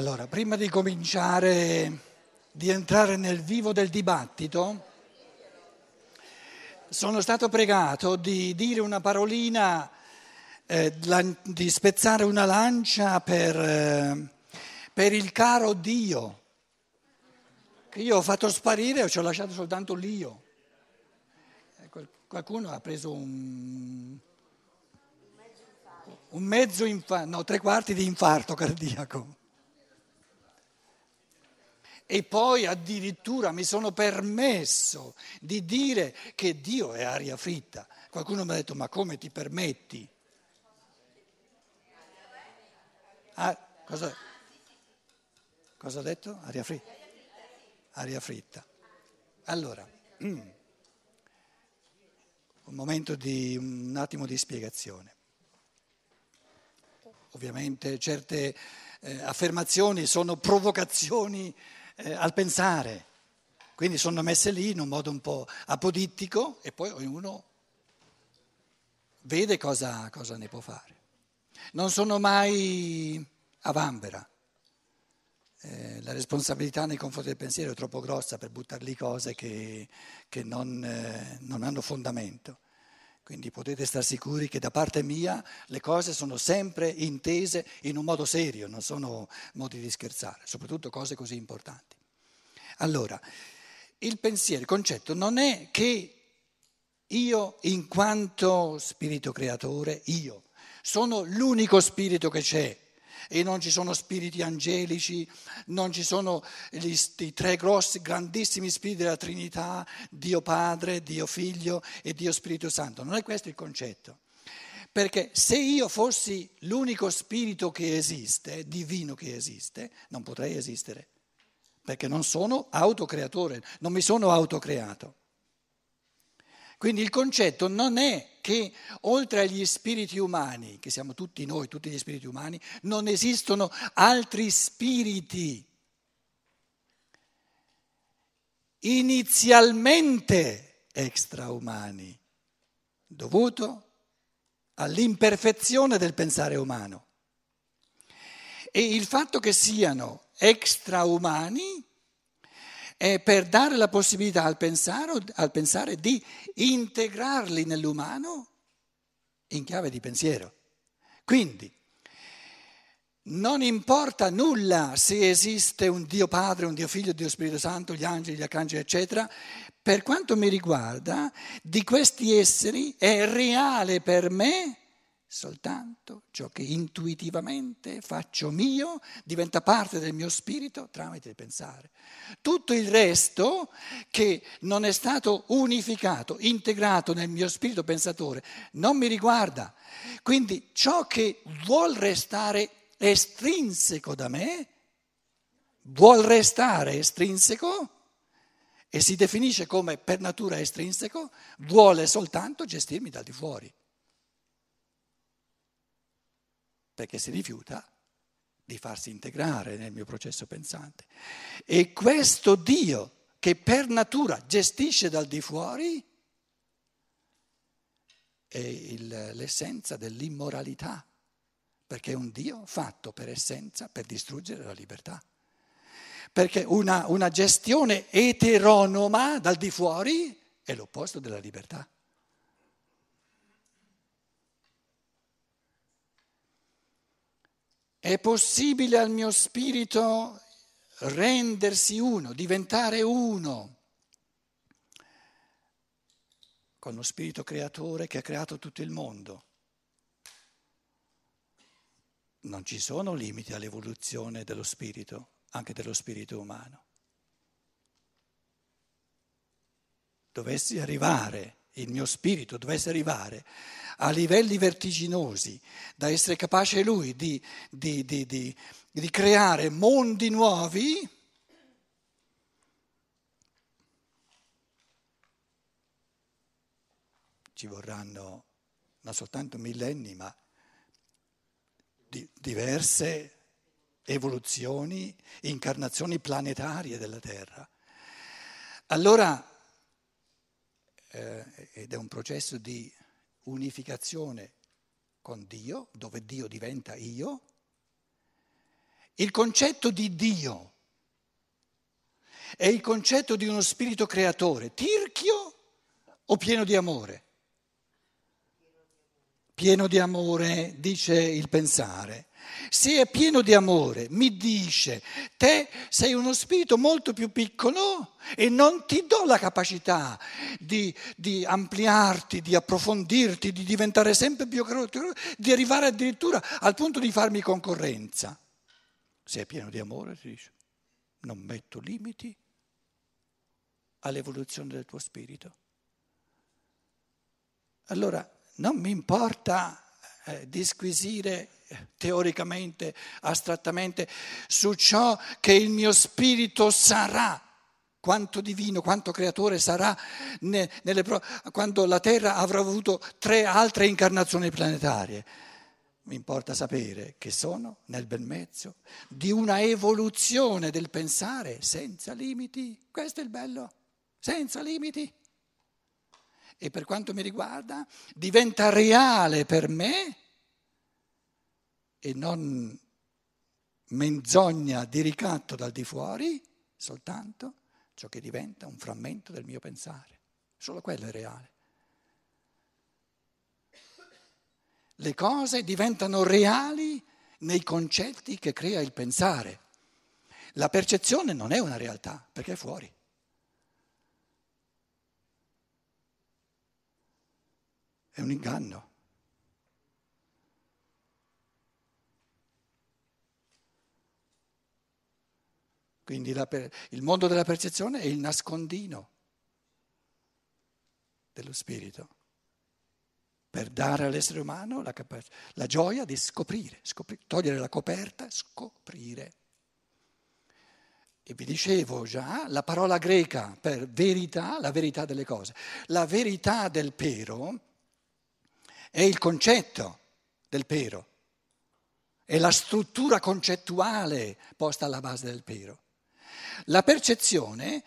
Allora, prima di cominciare, di entrare nel vivo del dibattito, sono stato pregato di dire una parolina, eh, di spezzare una lancia per, eh, per il caro Dio, che io ho fatto sparire e ci ho lasciato soltanto l'io. Eh, qualcuno ha preso un, un mezzo infarto, no, tre quarti di infarto cardiaco. E poi addirittura mi sono permesso di dire che Dio è aria fritta. Qualcuno mi ha detto, ma come ti permetti? Ah, cosa, cosa ha detto? Aria fritta. Aria fritta. Allora, un momento di un attimo di spiegazione. Ovviamente certe eh, affermazioni sono provocazioni eh, al pensare, quindi sono messe lì in un modo un po' apodittico e poi ognuno vede cosa, cosa ne può fare. Non sono mai a vanvera. Eh, la responsabilità nei confronti del pensiero è troppo grossa per buttare lì cose che, che non, eh, non hanno fondamento. Quindi potete stare sicuri che da parte mia le cose sono sempre intese in un modo serio, non sono modi di scherzare, soprattutto cose così importanti. Allora, il pensiero, il concetto non è che io in quanto spirito creatore, io sono l'unico spirito che c'è e non ci sono spiriti angelici, non ci sono gli, i tre grossi, grandissimi spiriti della Trinità, Dio Padre, Dio Figlio e Dio Spirito Santo. Non è questo il concetto. Perché se io fossi l'unico spirito che esiste, divino che esiste, non potrei esistere, perché non sono autocreatore, non mi sono autocreato. Quindi il concetto non è che oltre agli spiriti umani, che siamo tutti noi, tutti gli spiriti umani, non esistono altri spiriti inizialmente extraumani, dovuto all'imperfezione del pensare umano. E il fatto che siano extraumani è per dare la possibilità al pensare, al pensare di integrarli nell'umano in chiave di pensiero. Quindi non importa nulla se esiste un Dio Padre, un Dio Figlio, un Dio Spirito Santo, gli angeli, gli arcangeli, eccetera. Per quanto mi riguarda, di questi esseri è reale per me soltanto ciò che intuitivamente faccio mio diventa parte del mio spirito tramite il pensare. Tutto il resto che non è stato unificato, integrato nel mio spirito pensatore, non mi riguarda. Quindi ciò che vuol restare estrinseco da me, vuol restare estrinseco e si definisce come per natura estrinseco, vuole soltanto gestirmi dal di fuori. Perché si rifiuta di farsi integrare nel mio processo pensante. E questo Dio che per natura gestisce dal di fuori è il, l'essenza dell'immoralità, perché è un Dio fatto per essenza per distruggere la libertà. Perché una, una gestione eteronoma dal di fuori è l'opposto della libertà. È possibile al mio spirito rendersi uno, diventare uno con lo spirito creatore che ha creato tutto il mondo. Non ci sono limiti all'evoluzione dello spirito, anche dello spirito umano. Dovessi arrivare il mio spirito dovesse arrivare a livelli vertiginosi, da essere capace lui di, di, di, di creare mondi nuovi, ci vorranno non soltanto millenni, ma diverse evoluzioni, incarnazioni planetarie della Terra. Allora eh, ed è un processo di unificazione con Dio, dove Dio diventa io, il concetto di Dio è il concetto di uno spirito creatore, tirchio o pieno di amore? Pieno di amore, dice il pensare. Se è pieno di amore, mi dice, te sei uno spirito molto più piccolo e non ti do la capacità di, di ampliarti, di approfondirti, di diventare sempre più creativo, di arrivare addirittura al punto di farmi concorrenza. Se è pieno di amore, ti dice, non metto limiti all'evoluzione del tuo spirito. Allora, non mi importa eh, disquisire eh, teoricamente, astrattamente, su ciò che il mio spirito sarà, quanto divino, quanto creatore sarà ne, nelle, quando la Terra avrà avuto tre altre incarnazioni planetarie. Mi importa sapere che sono nel bel mezzo di una evoluzione del pensare senza limiti. Questo è il bello, senza limiti e per quanto mi riguarda diventa reale per me e non menzogna di ricatto dal di fuori, soltanto ciò che diventa un frammento del mio pensare. Solo quello è reale. Le cose diventano reali nei concetti che crea il pensare. La percezione non è una realtà perché è fuori. È un inganno. Quindi la, il mondo della percezione è il nascondino dello spirito per dare all'essere umano la, la gioia di scoprire, scoprire, togliere la coperta, scoprire. E vi dicevo già, la parola greca per verità, la verità delle cose. La verità del pero è il concetto del pero, è la struttura concettuale posta alla base del pero. La percezione,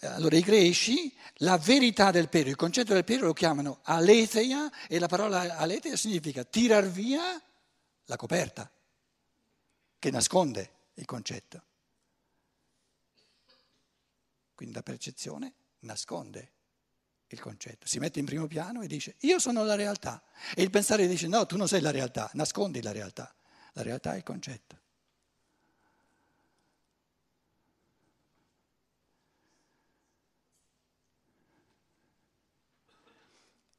allora i greci, la verità del pero, il concetto del pero lo chiamano aletheia e la parola aletheia significa tirar via la coperta che nasconde il concetto. Quindi la percezione nasconde il concetto, si mette in primo piano e dice io sono la realtà e il pensare dice no, tu non sei la realtà, nascondi la realtà, la realtà è il concetto.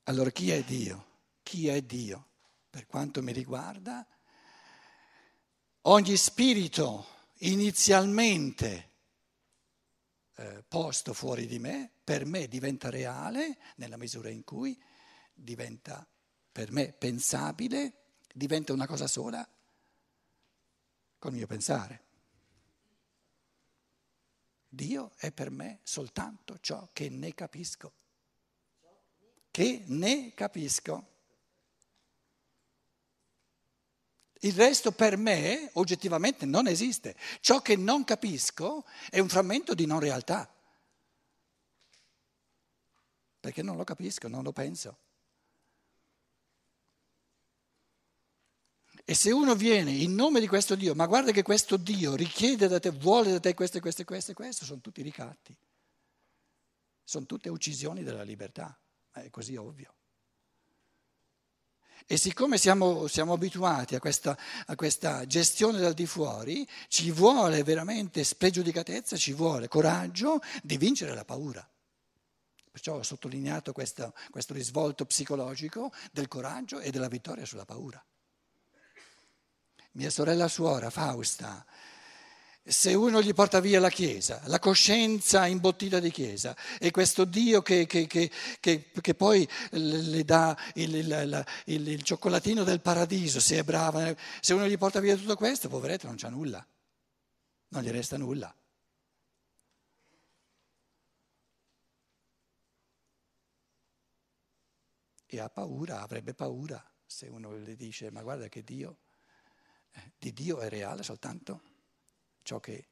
Allora chi è Dio? Chi è Dio? Per quanto mi riguarda, ogni spirito inizialmente eh, posto fuori di me, per me diventa reale nella misura in cui diventa per me pensabile, diventa una cosa sola col mio pensare. Dio è per me soltanto ciò che ne capisco, che ne capisco. Il resto per me oggettivamente non esiste. Ciò che non capisco è un frammento di non realtà. Perché non lo capisco, non lo penso. E se uno viene in nome di questo Dio, ma guarda che questo Dio richiede da te, vuole da te questo questo questo questo, sono tutti ricatti. Sono tutte uccisioni della libertà, è così ovvio. E siccome siamo, siamo abituati a questa, a questa, gestione dal di fuori, ci vuole veramente spregiudicatezza, ci vuole coraggio di vincere la paura. Perciò ho sottolineato questo, questo risvolto psicologico del coraggio e della vittoria sulla paura. Mia sorella suora Fausta se uno gli porta via la Chiesa, la coscienza imbottita di Chiesa e questo Dio che, che, che, che poi le dà il, il, il, il, cioccolatino del paradiso, se è brava, se uno gli porta via tutto questo, poveretto, non c'ha nulla, non gli resta nulla. E ha paura, avrebbe paura se uno le dice ma guarda che Dio, eh, di Dio è reale soltanto ciò che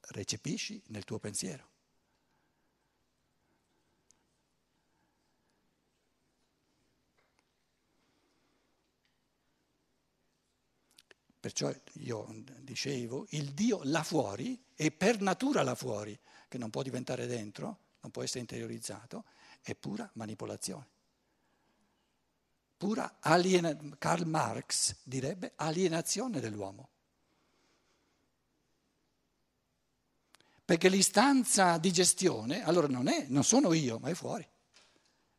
recepisci nel tuo pensiero. Perciò io dicevo, il Dio là fuori è per natura là fuori, che non può diventare dentro, non può essere interiorizzato, è pura manipolazione. Pura alienazione. Karl Marx direbbe alienazione dell'uomo. Perché l'istanza di gestione, allora non, è, non sono io, ma è fuori.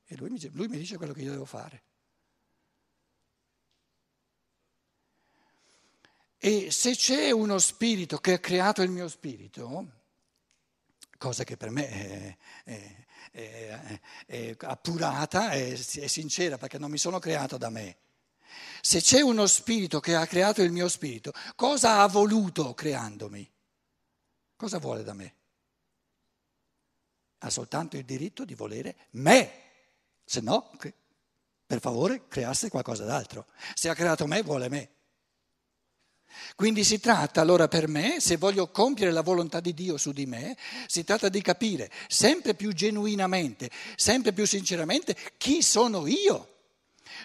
E lui mi, lui mi dice quello che io devo fare. E se c'è uno spirito che ha creato il mio spirito, cosa che per me è, è appurata, è sincera perché non mi sono creato da me. Se c'è uno spirito che ha creato il mio spirito, cosa ha voluto creandomi? Cosa vuole da me? Ha soltanto il diritto di volere me, se no, per favore, creasse qualcosa d'altro. Se ha creato me, vuole me. Quindi si tratta allora per me, se voglio compiere la volontà di Dio su di me, si tratta di capire sempre più genuinamente, sempre più sinceramente chi sono io.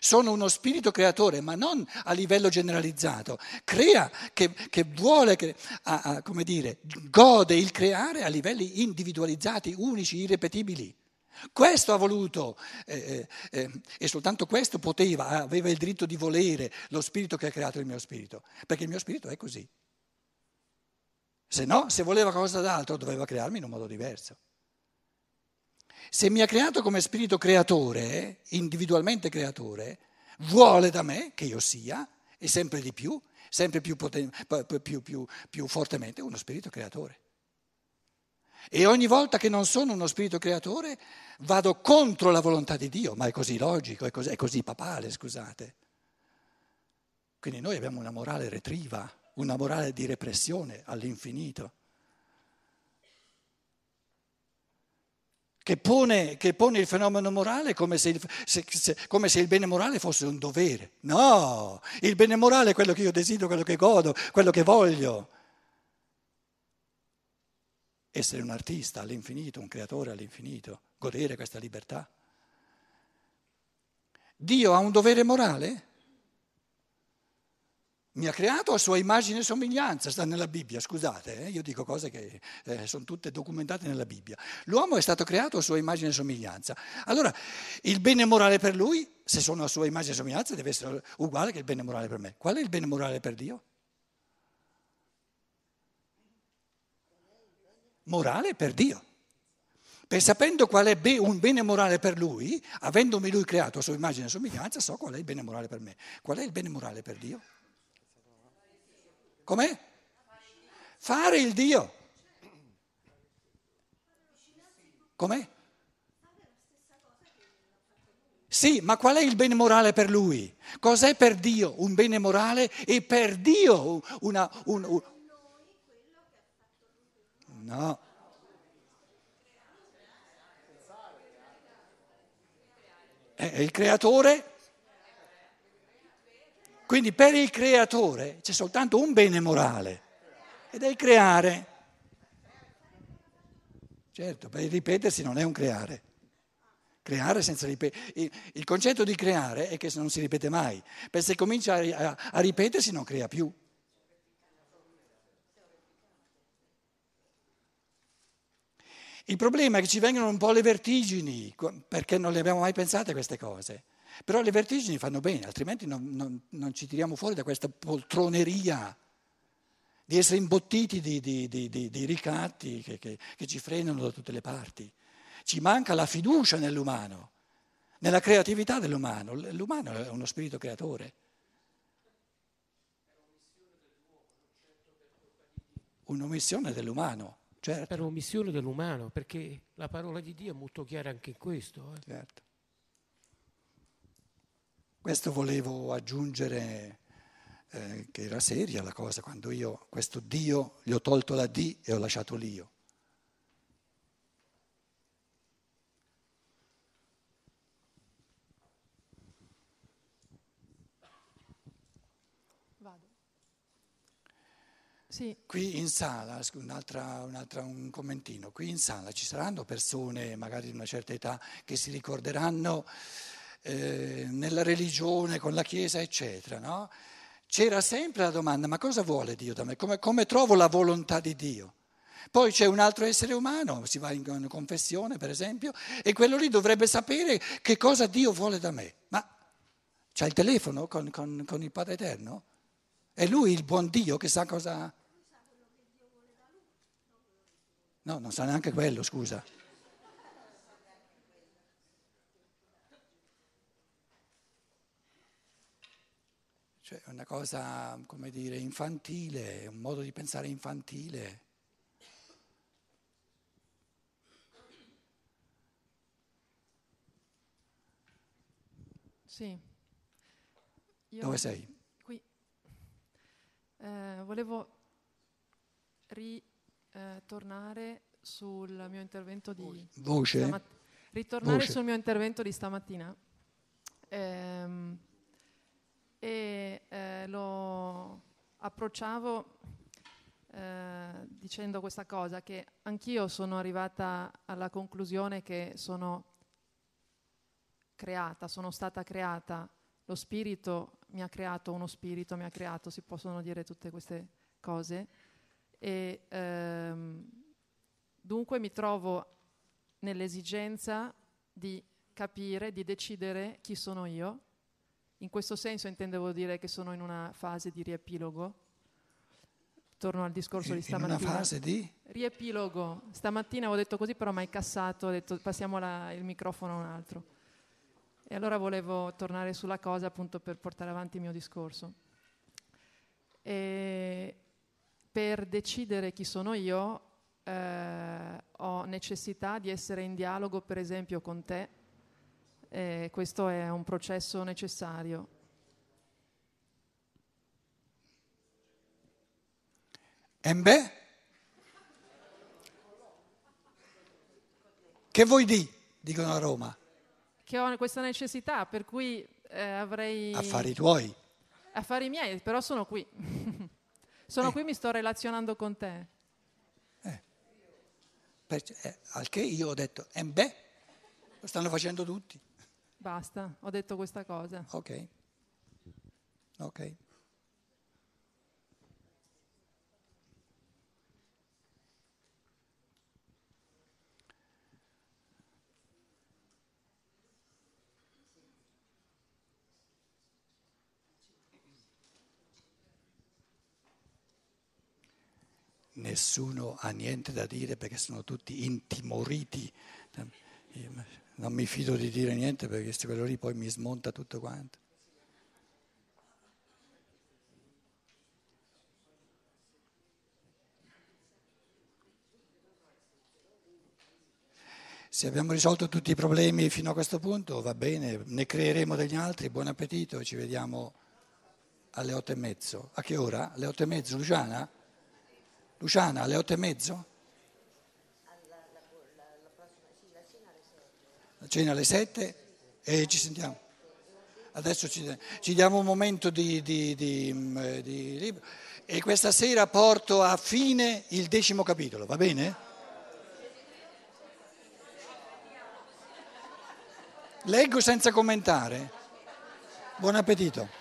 Sono uno spirito creatore, ma non a livello generalizzato. Crea, che, che vuole, che, a, a, come dire, gode il creare a livelli individualizzati, unici, irrepetibili. Questo ha voluto eh, eh, eh, e soltanto questo poteva, aveva il diritto di volere lo spirito che ha creato il mio spirito, perché il mio spirito è così. Se no, se voleva qualcosa d'altro, doveva crearmi in un modo diverso. Se mi ha creato come spirito creatore, individualmente creatore, vuole da me che io sia, e sempre di più, sempre più, poten- più, più, più fortemente, uno spirito creatore. E ogni volta che non sono uno spirito creatore vado contro la volontà di Dio, ma è così logico, è così, è così papale, scusate. Quindi noi abbiamo una morale retriva, una morale di repressione all'infinito, che pone, che pone il fenomeno morale come se il, se, se, come se il bene morale fosse un dovere. No, il bene morale è quello che io desidero, quello che godo, quello che voglio essere un artista all'infinito, un creatore all'infinito, godere questa libertà. Dio ha un dovere morale? Mi ha creato a sua immagine e somiglianza, sta nella Bibbia, scusate, eh? io dico cose che eh, sono tutte documentate nella Bibbia. L'uomo è stato creato a sua immagine e somiglianza. Allora, il bene morale per lui, se sono a sua immagine e somiglianza, deve essere uguale che il bene morale per me. Qual è il bene morale per Dio? Morale per Dio. Per sapendo qual è un bene morale per lui, avendomi lui creato a sua immagine e somiglianza, so qual è il bene morale per me. Qual è il bene morale per Dio? Com'è? Fare il Dio. Com'è? Sì, ma qual è il bene morale per lui? Cos'è per Dio un bene morale e per Dio una, un, un, No. È il creatore. Quindi per il creatore c'è soltanto un bene morale ed è il creare. Certo, per il ripetersi non è un creare. Creare senza ripetere. Il concetto di creare è che non si ripete mai. Per se comincia a, a ripetersi non crea più. Il problema è che ci vengono un po' le vertigini, perché non le abbiamo mai pensate queste cose. Però le vertigini fanno bene, altrimenti non, non, non ci tiriamo fuori da questa poltroneria di essere imbottiti di, di, di, di ricatti che, che, che ci frenano da tutte le parti. Ci manca la fiducia nell'umano, nella creatività dell'umano. L'umano è uno spirito creatore. Un'omissione dell'umano. Certo. Per omissione dell'umano, perché la parola di Dio è molto chiara anche in questo. Eh. Certo. Questo volevo aggiungere eh, che era seria la cosa, quando io questo Dio gli ho tolto la D e ho lasciato l'io. Sì. Qui in sala, un'altra, un'altra, un commentino, qui in sala ci saranno persone magari di una certa età che si ricorderanno eh, nella religione, con la Chiesa, eccetera, no? c'era sempre la domanda, ma cosa vuole Dio da me? Come, come trovo la volontà di Dio? Poi c'è un altro essere umano, si va in confessione per esempio, e quello lì dovrebbe sapere che cosa Dio vuole da me. Ma c'ha il telefono con, con, con il Padre Eterno? È lui il buon Dio che sa cosa... No, non sa neanche quello, scusa. Cioè, è una cosa, come dire, infantile, un modo di pensare infantile. Sì. Io Dove sei? Qui. Eh, volevo ritornare eh, sul mio intervento di Voce? Stamat- ritornare Voce. sul mio intervento di stamattina. Ehm, e eh, lo approcciavo eh, dicendo questa cosa, che anch'io sono arrivata alla conclusione che sono creata, sono stata creata, lo spirito mi ha creato, uno spirito mi ha creato, si possono dire tutte queste cose. E ehm, dunque mi trovo nell'esigenza di capire, di decidere chi sono io in questo senso intendevo dire che sono in una fase di riepilogo. Torno al discorso di stamattina. In una fase di? Riepilogo. Stamattina avevo detto così, però mi hai cassato, ho detto passiamo la, il microfono a un altro. E allora volevo tornare sulla cosa appunto per portare avanti il mio discorso. E per decidere chi sono io eh, ho necessità di essere in dialogo, per esempio, con te e questo è un processo necessario. Embe? Che vuoi di? Dicono a Roma. Che ho questa necessità, per cui eh, avrei... Affari tuoi. Affari miei, però sono qui. Sono eh. qui, mi sto relazionando con te. Eh. Per, eh, al che io ho detto, embe? Lo stanno facendo tutti. Basta, ho detto questa cosa. Ok. Ok. Nessuno ha niente da dire perché sono tutti intimoriti non mi fido di dire niente perché quello lì poi mi smonta tutto quanto. Se abbiamo risolto tutti i problemi fino a questo punto va bene, ne creeremo degli altri, buon appetito, ci vediamo alle otto e mezzo. A che ora? Alle otto e mezzo, Luciana? Luciana, alle otto e mezzo? la cena alle sette e ci sentiamo. Adesso ci, ci diamo un momento di, di, di, mm, di libro e questa sera porto a fine il decimo capitolo, va bene? Leggo senza commentare. Buon appetito.